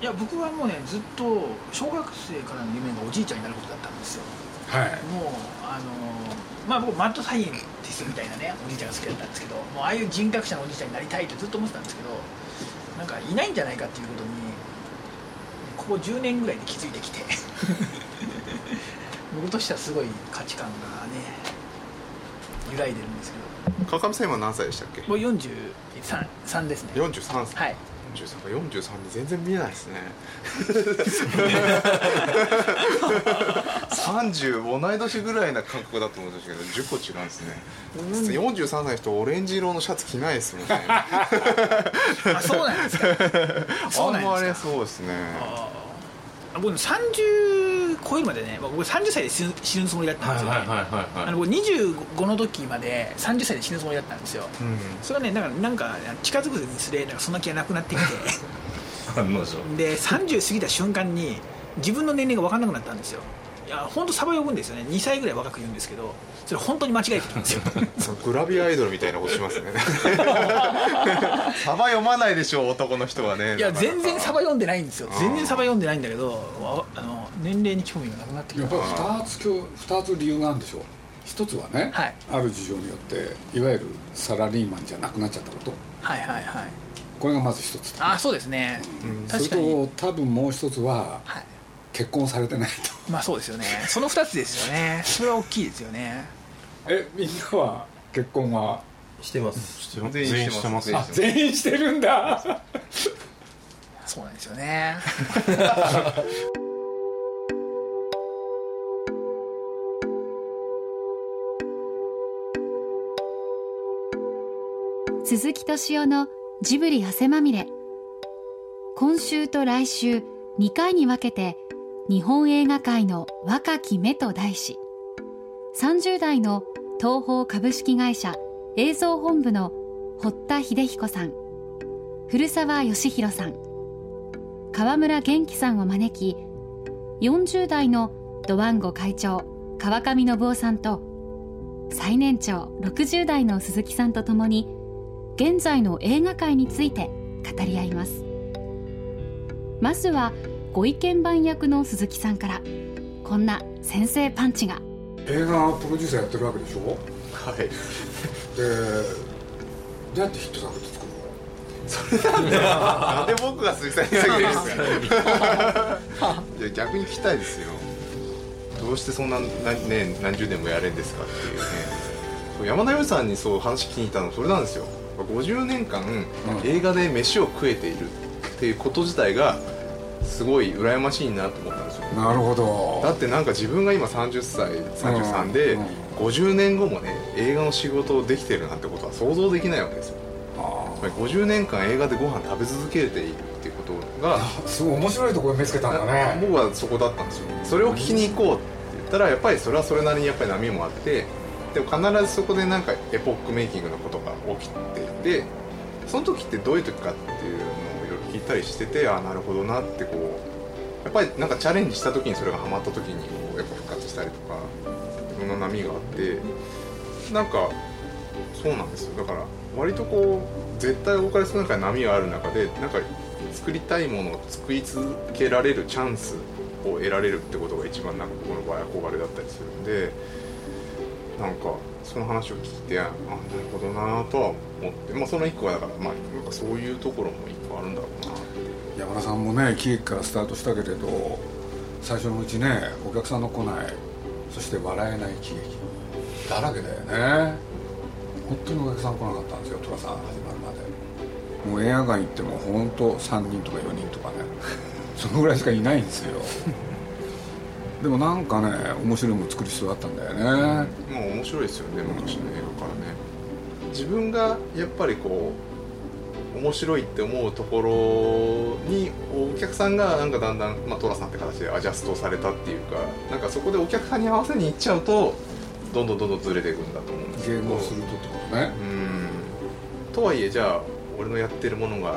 いや僕はもうねずっと小学生からの夢がおじいちゃんになることだったんですよ。はい。もうあのまあ僕マッドサイエンティストみたいなねおじいちゃんが好きだったんですけどもうああいう人格者のおじいちゃんになりたいってずっと思ってたんですけどなんかいないんじゃないかっていうことにここ10年ぐらいで気づいてきて。僕としてはすごい価値観がね揺らいでるんですけど。川上さん今何歳でしたっけ？もう43 3ですね。43歳。はい43か43で全然見えないですね。30同い年ぐらいな感覚だと思うんですけど10個違うんですね。43歳の人オレンジ色のシャツ着ないですもんね。あ そうなんですか。あんまりそうですね。僕30超えるまでね僕30歳で死ぬ死ぬつもりだったんですよね、あの僕25の時まで30歳で死ぬつもりだったんですよ。うん。それはねなんかなんか近づくにつれなんかそんな気がなくなってきて。で30過ぎた瞬間に自分の年齢が分かんなくなったんですよ。いや本当サバ呼ぶんですよね。2歳ぐらい若く言うんですけどそれ本当に間違えてるんですよ。グラビアアイドルみたいなことしますね。サバ読まないでしょ男の人はね。いや全然サバ読んでないんですよ。全然サバ読んでないんだけどわあの年齢に興味がなくなってきた。やっぱり2つ今日二つ理由があるんでしょう。一つはね、はい。ある事情によっていわゆるサラリーマンじゃなくなっちゃったこと。はいはいはい。これがまず一つああそうですね、うん。それ確かに。と多分もう一つははい。結婚されてないと。まあそうですよね。その2つですよね。それは大きいですよね。えみんなは結婚は？してます。全員してます。あ全員してるんだ。そうなんですよね 鈴木敏夫のジブリ汗まみれ。今週と来週2回に分けて日本映画界の若き目と題し30代の東宝株式会社映像本部の堀田秀彦さん古澤義弘さん川村元気さんを招き40代のドワンゴ会長川上信夫さんと最年長60代の鈴木さんとともに現在の映画界について語り合います。まずはご意見番役の鈴木さんから。こんな先生パンチが。映画プロデューサーやってるわけでしょ？はい。でどうやってヒット作って作るの？なんで僕が鈴木さんに言うんですか。いや逆に聞きたいですよ。どうしてそんなな、ね、何十年もやれんですかっていうね。山田洋次さんにそう話聞きに行ったのそれなんですよ50年間映画で飯を食えているっていうこと自体がすごい羨ましいなと思ったんですよ。なるほど。だってなんか自分が今30歳33でうん。うん。50年後もね映画の仕事をできてるなんてことは想像できないわけですよ。あやっぱり50年間映画でご飯食べ続けているっていうことがー すごい面白いところ見つけたんだね。僕はそこだったんですよ。それを聞きに行こうって言ったらやっぱりそれはそれなりにやっぱり波もあってでも必ずそこでなんかエポックメイキングのことが起きていてその時ってどういう時かっていうのをいろいろ聞いたりしててああなるほどなってこうやっぱりなんかチャレンジした時にそれがハマった時にこうやっぱ復活したりとかいろんな波があってなんかそうなんですよ。だから割とこう絶対多かれ少なかれ波がある中でなんか作りたいものを作り続けられるチャンスを得られるってことが一番なんか僕の場合憧れだったりするんでなんかその話を聞いてあなるほどなとは思って、まあ、その一個はだからまあなんかそういうところも一個あるんだろうな山田さんもね喜劇からスタートしたけれど最初のうちねお客さんの来ないそして笑えない喜劇だらけだよね。本当にお客さん来なかったんですよ寅さん始まるまで。もう映画館行っても本当3人とか4人とかねそのぐらいしかいないんですよ。でもなんかね面白いもの作る必要があったんだよね、まあ面白いですよね昔の映画からね。自分がやっぱりこう面白いって思うところにお客さんがなんかだんだん、まあ、寅さんって形でアジャストされたっていうかなんかそこでお客さんに合わせに行っちゃうとどんどんどんどんずれていくんだと思うんですけゲどームをするとってことね。うん。とはいえじゃあ俺のやってるものが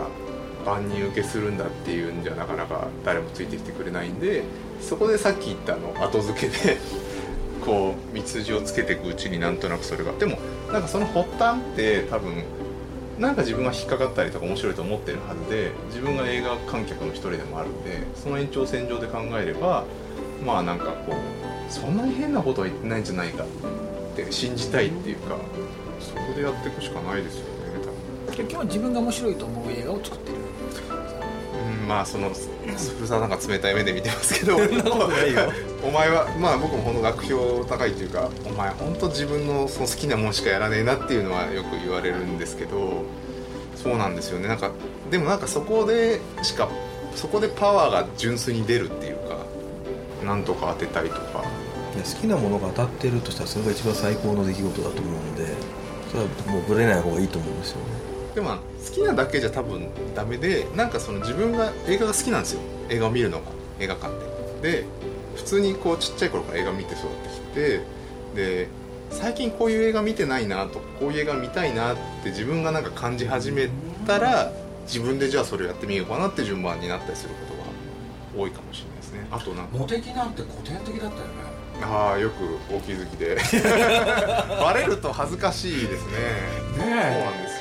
万人受けするんだっていうんじゃなかなか誰もついてきてくれないんでそこでさっき言ったの後付けで こう道筋をつけていくうちになんとなくそれが。でもなんかその発端って多分なんか自分が引っかかったりとか面白いと思ってるはずで自分が映画観客の一人でもあるんでその延長線上で考えればまあなんかこうそんなに変なことは言ってないんじゃないかって信じたいっていうかそこでやっていくしかないですよね多分。結局自分が面白いと思う映画を作ってる。まあその古澤なんか冷たい目で見てますけどお前はまあ僕も本当学評高いというかお前本当自分のその好きなもんしかやらねえなっていうのはよく言われるんですけどそうなんですよね。なんかでもなんかそこでしかそこでパワーが純粋に出るっていうかなんとか当てたいとか。好きなものが当たってるとしたらそれが一番最高の出来事だと思うんでそれはもうぶれない方がいいと思うんですよねでも好きなだけじゃ多分ダメでなんかその自分が映画が好きなんですよ。映画を見るのが映画館で。で普通にこうちっちゃい頃から映画見て育ってきてで最近こういう映画見てないなとこういう映画見たいなって自分がなんか感じ始めたら自分でじゃあそれをやってみようかなって順番になったりすることが多いかもしれないですね。あとなんか。モテキなんて古典的だったよね。ああよくお気づきで。バレると恥ずかしいですね。そうなんですよ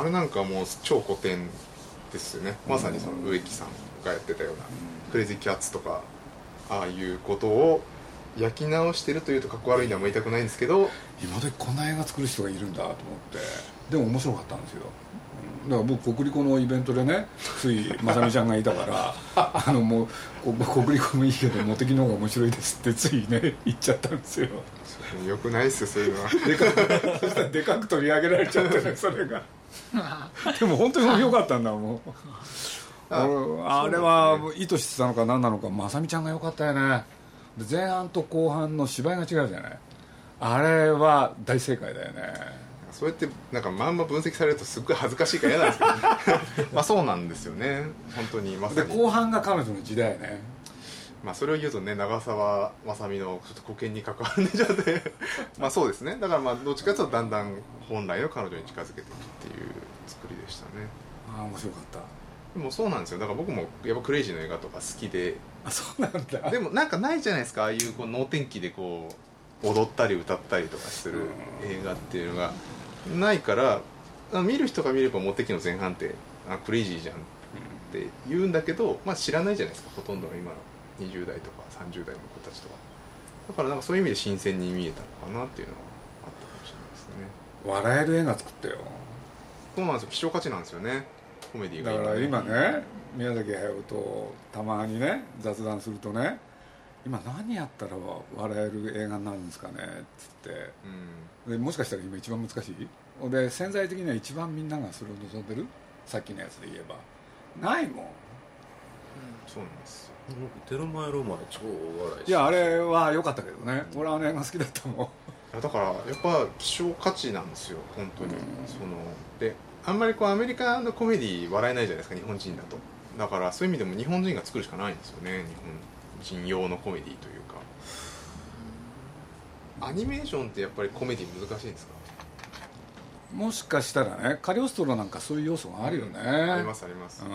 あれなんかもう超古典ですよね。まさにその植木さんがやってたような「クレイジーキャッツ」とかああいうことを焼き直してるというとかっこ悪いのは向いたくないんですけど今でこんな映画作る人がいるんだと思って。でも面白かったんですよ。だから僕国立のイベントでねついまさみちゃんがいたから あのもうこ国立もいいけどモテキの方が面白いですってついね言っちゃったんですよ。よくないっすよそういうのは。でかくそしたらでかく取り上げられちゃってねそれが でも本当に面白かったんだも うあれは意図してたのか何なのかまさみちゃんが良かったよね。で前半と後半の芝居が違うじゃない。あれは大正解だよね。そうやってなんかまんま分析されるとすっごい恥ずかしいから嫌なんですけど まあそうなんですよね。本当に。まさに。で後半が彼女の時代ねまあそれを言うとね長澤まさみのちょっと保険に関わるんでちょっとね。まあそうですね。だからまあどっちかというとだんだん本来の彼女に近づけていくっていう作りでしたね。ああ面白かった。でもそうなんですよ。だから僕もやっぱクレイジーの映画とか好きで。あそうなんだ。でもなんかないじゃないですか。ああいうこう能天気でこう踊ったり歌ったりとかする映画っていうのが。ないからあ見る人が見ればモテキの前半ってあクレイジーじゃんって言うんだけど、まあ、知らないじゃないですか。ほとんどの今の20代とか30代の子たちとか。だからなんかそういう意味で新鮮に見えたのかなっていうのはあったかもしれないですね。笑える映画作ったよ。そうなんですよ。希少価値なんですよね。コメディがだから今ね宮崎駿とたまにね雑談するとね今何やったら笑える映画になるんですかねっつって。うん。でもしかしたら今一番難しい？で潜在的には一番みんながそれを望んでる？さっきのやつで言えば。ないもんそうなんですよ。テルマエロマエ超笑いしいやあれは良かったけどね。俺はあの映画好きだったもん。いやだからやっぱ希少価値なんですよ。本当に、そのであんまりこうアメリカのコメディ笑えないじゃないですか日本人だと。だからそういう意味でも日本人が作るしかないんですよね。日本人用のコメディというか。アニメーションってやっぱりコメディ難しいんですか？もしかしたらねカリオストロなんかそういう要素があるよね、ありますあります、うん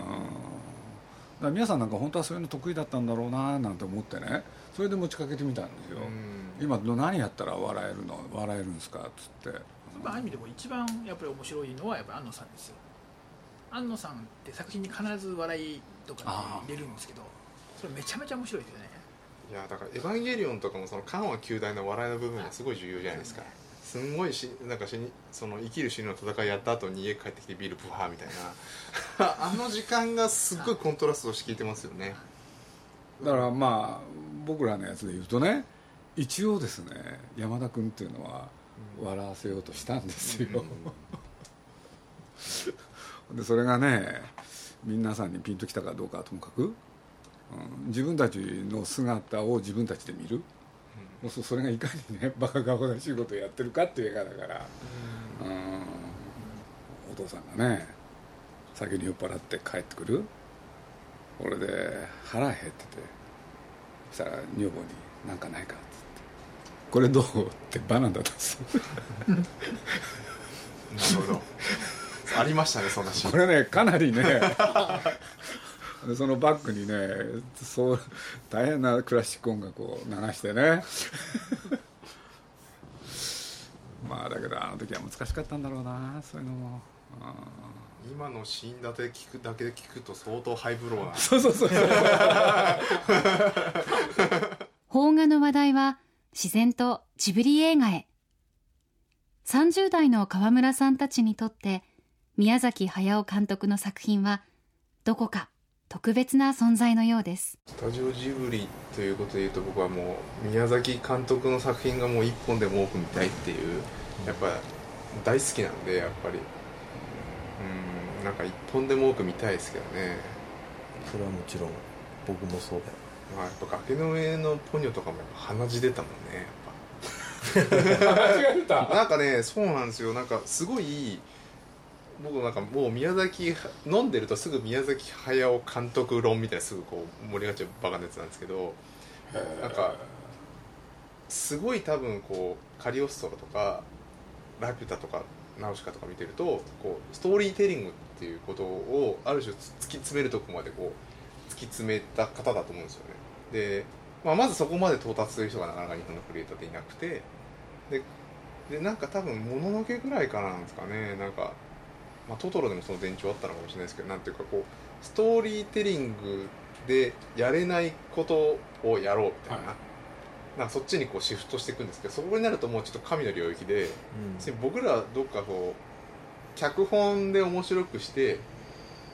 ら皆さんなんか本当はそういうの得意だったんだろうななんて思ってねそれで持ちかけてみたんですよ、うん。今何やったら笑えるの笑えるんですかっつって。まあ、ある意味でも一番やっぱり面白いのはやっぱ安野さんですよ。安野さんって作品に必ず笑いとか入れるんですけどそれめちゃめちゃ面白いですよね。いやだから「エヴァンゲリオン」とかもその緩和球大の笑いの部分がすごい重要じゃないですかすんごいしなんか死にその生きる死ぬの戦いやった後に家帰ってきてビールプハーみたいな。あの時間がすっごいコントラストして効いてますよね。だからまあ僕らのやつで言うとね一応ですね山田君っていうのは笑わせようとしたんですよ、でそれがね皆さんにピンときたかどうかはともかく、うん、自分たちの姿を自分たちで見る、そうするとそれがいかにねバカ顔らしいことをやってるかっていう映画だから、うん。お父さんがね酒に酔っ払って帰ってくる。俺で腹減っててそしたら女房に「なんかないか」っつって「これどう?」ってバナナ出す。なるほど。ありましたねそんなシーン。これねかなりね でそのバックにねそう大変なクラシック音楽を流してね。ま まあだけどあの時は難しかったんだろうなそういうのも、今のシーンだけ聞くだけで聞くと相当ハイブローな。そうそうそう。そ う邦画の話題は自然とジブリ映画へ。30代の河村さんたちにとって宮崎駿監督の作品はどこか特別な存在のようです。スタジオジブリということで言うと僕はもう宮崎監督の作品がもう一本でも多く見たいっていうやっぱ大好きなんでやっぱり。うんなんか一本でも多く見たいですけどね。それはもちろん僕もそうだよ。まあやっぱ崖の上のポニョとかもやっぱ鼻血出たもんねやっ間違えた。ぱ なんかねそうなんですよ。なんかすごい僕なんかもう宮崎飲んでるとすぐ宮崎駿監督論みたいなすぐこう盛り上がっちゃうバカなやつなんですけどなんかすごい多分こうカリオストロとかラピュタとかナウシカとか見てるとこうストーリーテリングっていうことをある種突き詰めるとこまでこう突き詰めた方だと思うんですよね。で、まあ、まずそこまで到達する人がなかなか日本のクリエイターでいなくてででなんか多分もののけぐらいからなんですかね。なんか、まあ、トトロでもその前兆あったのかもしれないですけどなんていうかこうストーリーテリングでやれないことをやろうみたいな,、はい。なんかそっちにこうシフトしていくんですけどそこになるともうちょっと神の領域で、うん。僕らどっかこう脚本で面白くして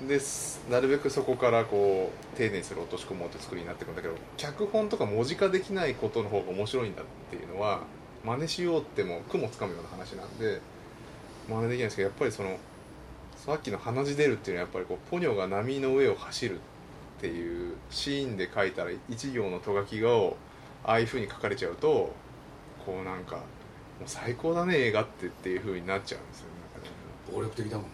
ですなるべくそこからこう丁寧にそれを落とし込もうと作りになっていくんだけど脚本とか文字化できないことの方が面白いんだっていうのは真似しようっても雲つかむような話なんで真似できないんですけどやっぱりそのさっきの鼻血出るっていうのはやっぱりこうポニョが波の上を走るっていうシーンで書いたら一行のとがきがをああいう風に書かれちゃうとこうなんかもう最高だね映画ってっていう風になっちゃうんですよね。暴力的だもんね。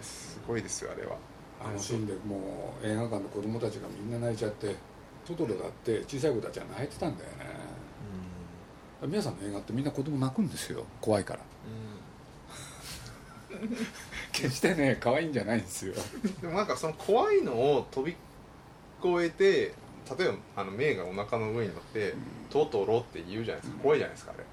すごいですよあれはあのシーンでもう映画館の子供たちがみんな泣いちゃってトトロだって小さい子たちは泣いてたんだよね。皆さんの映画ってみんな子供泣くんですよ。怖いから決してね可愛いんじゃないんですよ。でもなんかその怖いのを飛び越えて例えばあのメイがお腹の上に乗って「トトロ」って言うじゃないですか。怖いじゃないですかあれ。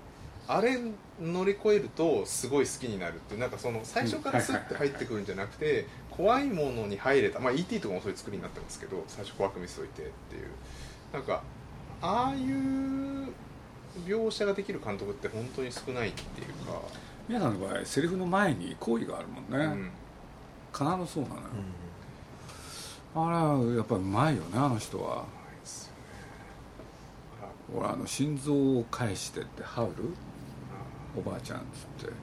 あれ乗り越えるとすごい好きになるっていうなんかその最初からスッて入ってくるんじゃなくて怖いものに入れた。まあ ET とかもそういう作りになってますけど最初怖く見せといてっていう。なんかああいう描写ができる監督って本当に少ないっていうか、皆さんの場合セリフの前に行為があるもんね、うん、必ずそうなのよ、うん。あれはやっぱりうまいよねあの人は。俺あの心臓を返してってハウル？おばあちゃんっつって。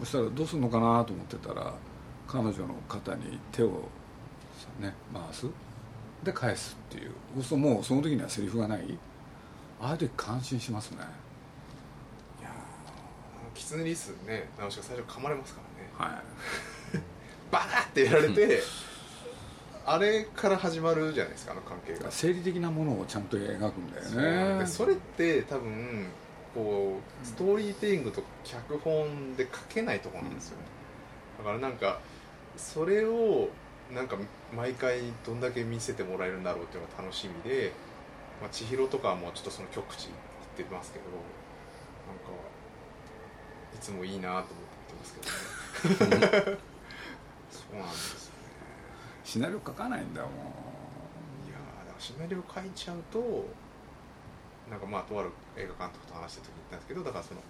そしたらどうするのかなと思ってたら彼女の肩に手をね回す。で返すっていう。そうするともうその時にはセリフがない。ああいう時感心しますねキツネリスね直しが最初噛まれますからね。はい。バカってやられてあれから始まるじゃないですかあの関係が、生理的なものをちゃんと描くんだよね。でそれって多分こうストーリーテリングと脚本で書けないところなんですよね、だからなんかそれをなんか毎回どんだけ見せてもらえるんだろうっていうのが楽しみで、まあ、千尋とかはもうちょっとその極致言ってますけどなんかいつもいいなと思って見てますけどね。そうなんですよね。シナリオ書かないんだもんいやーだからシナリオ書いちゃうとなんかまあとある映画監督と話した時に言ったんですけどだからその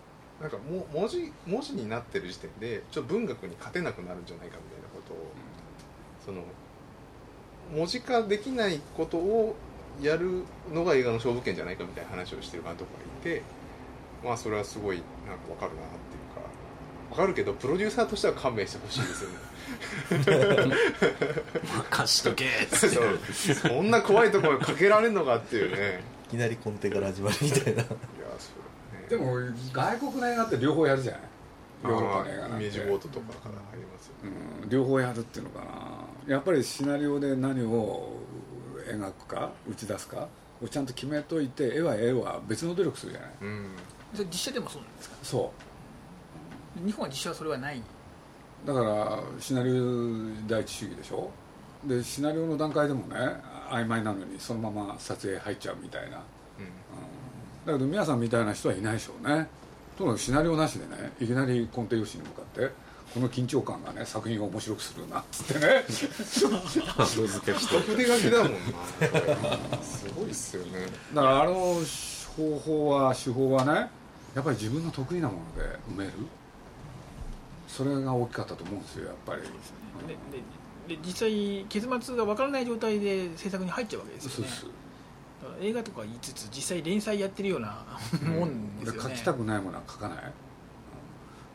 なんかも文字文字になってる時点でちょっと文学に勝てなくなるんじゃないかみたいなことを、その文字化できないことをやるのが映画の勝負権じゃないかみたいな話をしてる監督がいてまあそれはすごいなんかわかるなっていうかわかるけどプロデューサーとしては勘弁してほしいですよね。任しとけっつって。そう。そんな怖いところにかけられるのかっていうねいきなり根底から始まるみたいな。いやそうね。でも外国の映画って両方やるじゃない？ヨーロッパの映画あなんて。ーイメージボートとかからありますよね、うん、両方やるっていうのかな。やっぱりシナリオで何を描くか打ち出すかをちゃんと決めといて絵は絵は別の努力するじゃない？うん。で実写でもそうなんですか？そ日本は実写はそれはない。うだからシナリオ第一主義でしょ？でシナリオの段階でもね曖昧なのにそのまま撮影入っちゃうみたいな、うん、だけど皆さんみたいな人はいないでしょうね。とにかくシナリオなしでねいきなりコンテ用紙に向かってこの緊張感がね作品を面白くするなっつってね筆書きだもんなすごいっすよねだからあの方法は手法はねやっぱり自分の得意なもので埋めるそれが大きかったと思うんですよやっぱり。ででで実際結末が分からない状態で制作に入っちゃうわけですよね。そうです。だから映画とか言いつつ実際連載やってるような もんですよね。で書きたくないものは書かない？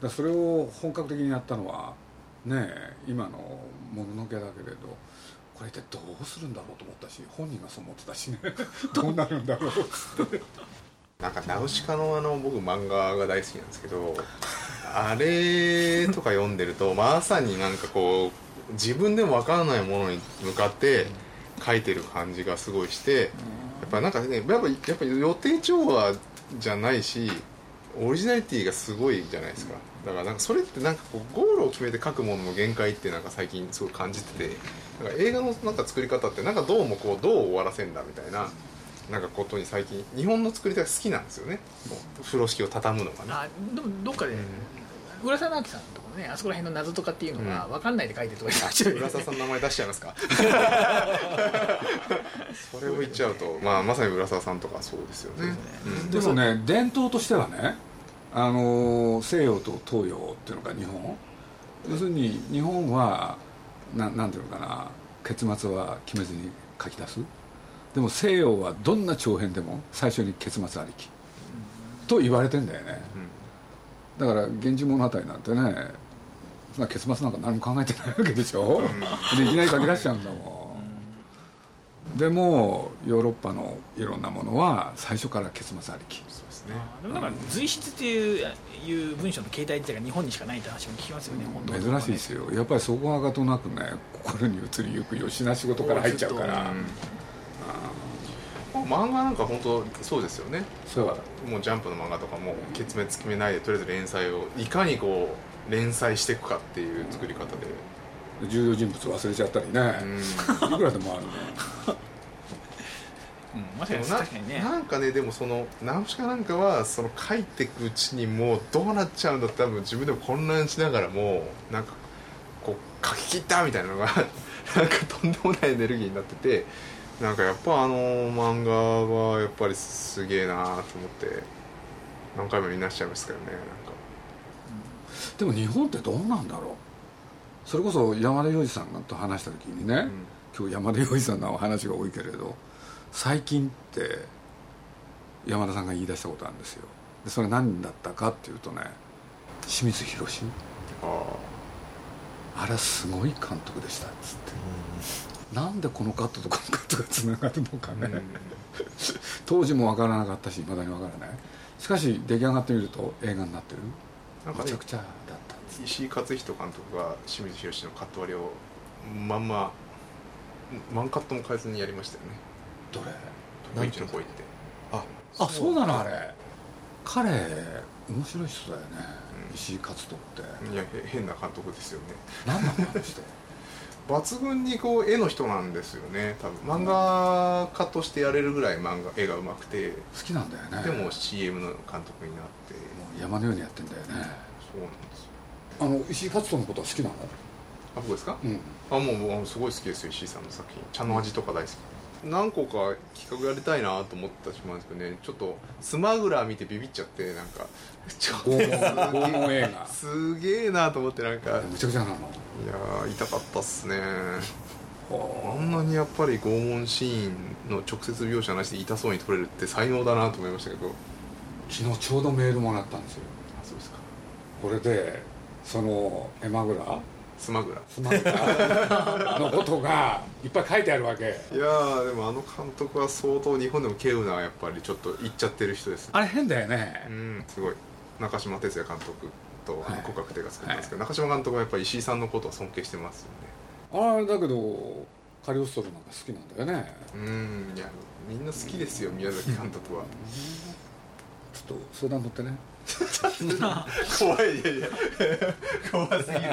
だそれを本格的にやったのはねえ今のもののけだけれどこれってどうするんだろうと思ったし本人がそう思ってたしね。どうなるんだろうっつって。なんかナウシカのあの僕漫画が大好きなんですけどあれとか読んでると まさになんかこう自分でも分からないものに向かって書いてる感じがすごいしてやっぱなんかねやっぱやっぱ予定調和じゃないしオリジナリティがすごいじゃないですか。だからなんかそれってなんかこうゴールを決めて書くものの限界ってなんか最近すごい感じててなんか映画のなんか作り方ってなんかどうもこうどう終わらせんだみたいななんかことに最近日本の作り方が好きなんですよね。風呂敷を畳むのがね。あでもどっかで、浦沢直樹さんとかねあそこら辺の謎とかっていうのが分かんないで書いてるとか言っ浦沢さんの名前出しちゃいますか。それを言っちゃうと、まあ、まさに浦沢さんとかそうですよね。うん。でもね伝統としてはねあの西洋と東洋っていうのが日本。要するに日本はななんていうのかな結末は決めずに書き出す。でも西洋はどんな長編でも最初に結末ありき。と言われてんだよね、だから「源氏物語」なんてねそんな結末なんか何も考えてないわけでしょ、でいきなり書き出しちゃうんだもん、でもヨーロッパのいろんなものは最初から結末ありき。そうですね。でもなんか随筆っていういう文章の形態自体が日本にしかないって話も聞きますよね本当珍しいですよ。やっぱりそこががとなくね心に移りゆくよしな仕事から入っちゃうから、漫画なんか本当そうですよね。そう。もうジャンプの漫画とかも結末決めないでとりあえず連載をいかにこう連載していくかっていう作り方で。重要人物忘れちゃったりね、うん。いくらでもあるねうん確かにね。なんかねでもそのナウシカなんかはその書いていくうちにもうどうなっちゃうんだって多分自分でも混乱しながらもなんかこう書き切ったみたいなのがなんかとんでもないエネルギーになっててなんかやっぱあの漫画はやっぱりすげえなと思って何回も見なしちゃいますけどねなんか。でも日本ってどうなんだろう。それこそ山田洋次さんと話した時にね、今日山田洋次さんの話が多いけれど最近って山田さんが言い出したことなんですよ。でそれ何だったかっていうとね清水宏。ああれはすごい監督でしたっつって、なんでこのカットとこのカットがつながるのかね、当時も分からなかったしいまだに分からない。しかし出来上がってみると映画になってる。なんかねめちゃくちゃだった。んです石井勝人監督が清水宏のカット割りをまんまワンカットも変えずにやりましたよね。どれ？特一の恋ってああそうなのあれ彼面白い人だよね、うん石井勝人っていやへ変な監督ですよね何なのあの人抜群にこう絵の人なんですよね。多分。漫画家としてやれるぐらい漫画絵がうまくて。好きなんだよね。でも CM の監督になって。もう山のようにやってんだよね。そうなんですよ。あの石井勝人のことは好きなの？あ僕ですか、うん。あもうもうすごい好きですよ石井さんの作品。茶の味とか大好き何個か企画やりたいなと思ったしまうんですけどねちょっとスマグラ見てビビっちゃってなんかちょっと拷問映画。すげえなと思ってなんかむちゃくちゃなの。いやー痛かったっすね。ほあ。んなにやっぱり拷問シーンの直接描写なしで痛そうに撮れるって才能だなと思いましたけど。う昨日ちょうどメールもらったんですよ。あそうですか。これでそのエマグラスマグラスマグラのことがいっぱい書いてあるわけ。いやーでもあの監督は相当日本でも稀有なやっぱりちょっと行っちゃってる人ですあれ変だようね、んすごい。中島哲也監督とあのはい国学亭が作ったんですけど、中島監督はやっぱり石井さんのことを尊敬してますよね。あれだけどカリオストロなんか好きなんだよね。うんいやみんな好きですよ宮崎監督は ちょっと相談乗ってね。怖いいやいや。怖すぎる。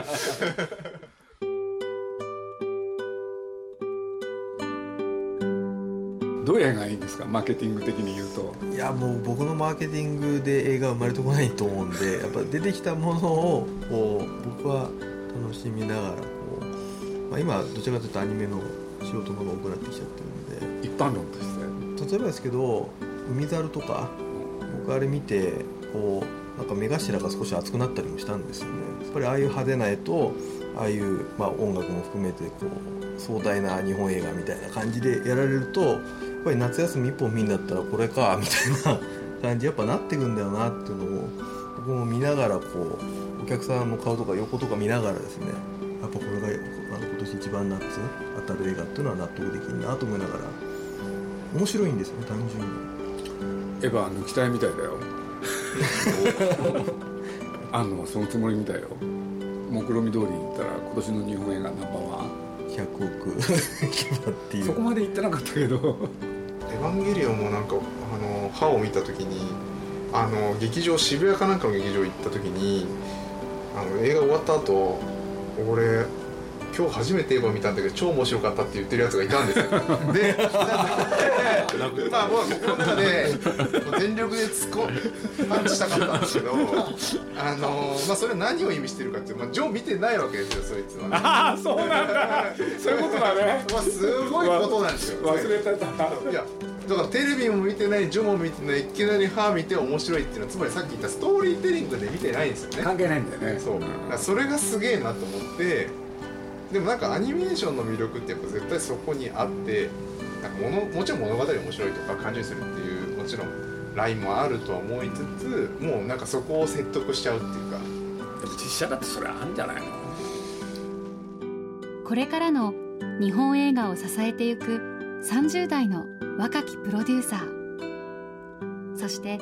どういう映画がいいんですか？マーケティング的に言うと。いやもう僕のマーケティングで映画は生まれてこないと思うんでやっぱ出てきたものをこう僕は楽しみながらこう、まあ、今どちらかというとアニメの仕事の方が多くなってきちゃってるんで。一般論として。例えばですけど「海猿」とか僕あれ見てこうなんか目頭が少し熱くなったりもしたんですよね。やっぱりああいう派手な絵とああいう、まあ、音楽も含めてこう壮大な日本映画みたいな感じでやられるとやっぱり夏休み一本見んだったらこれかみたいな感じやっぱなってくんだよなっていうのを僕も見ながらこうお客さんの顔とか横とか見ながらですね。やっぱこれが今年一番夏当たる映画っていうのは納得できるなと思いながら。面白いんですよね単純に。エヴァ抜きたいみたいだよ。あんのはそのつもりみたいよ。目論見通りに言ったら今年の日本映画ナンバーワン。100億。いけばっていう。そこまで言ってなかったけど「エヴァンゲリオン」もなんかあの歯を見た時にあの劇場渋谷かなんかの劇場行った時にあの映画終わった後俺今日初めてエヴァ見たんだけど超面白かったって言ってるやつがいたんですよ。で まあもう心の中で全力で突っ込パンチしたかったんですけどあのまあそれは何を意味してるかっていうと、まあ、ジョー見てないわけですよそいつは、ね、ああそうなんだ。そういうことだね。まあすごいことなんですよ。忘れてた。いやだからテレビも見てないジョも見てないいきなり歯見て面白いっていうのはつまりさっき言ったストーリーテリングで見てないんですよね。関係ないんだよね。そう。だからそれがすげえなと思ってでもなんかアニメーションの魅力ってやっぱ絶対そこにあってなんかものもちろん物語面白いとか感情にするっていうもちろんラインもあるとは思いつつもうなんかそこを説得しちゃうっていうか。実写だってそれあるんじゃないの？これからの日本映画を支えてゆく30代の若きプロデューサー。そして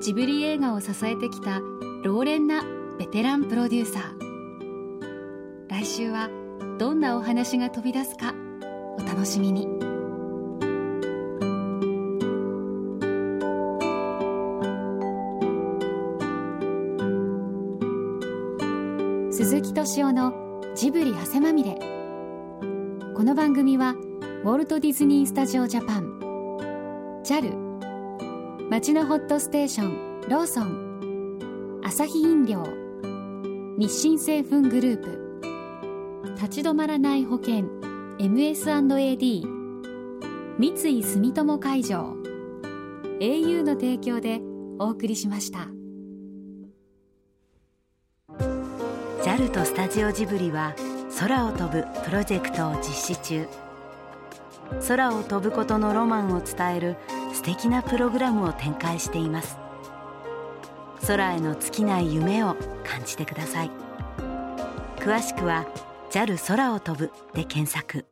ジブリ映画を支えてきた老練なベテランプロデューサー。来週はどんなお話が飛び出すかお楽しみに。鈴木敏夫のジブリ汗まみれ。この番組はウォルト・ディズニー・スタジオ・ジャパン JAL 町のホットステーションローソンアサヒ飲料日清製粉グループ立ち止まらない保険。MS&AD 三井住友海上。au の提供でお送りしました。JAL とスタジオジブリは空を飛ぶプロジェクトを実施中。空を飛ぶことのロマンを伝える素敵なプログラムを展開しています。空への尽きない夢を感じてください。詳しくは JAL 空を飛ぶで検索。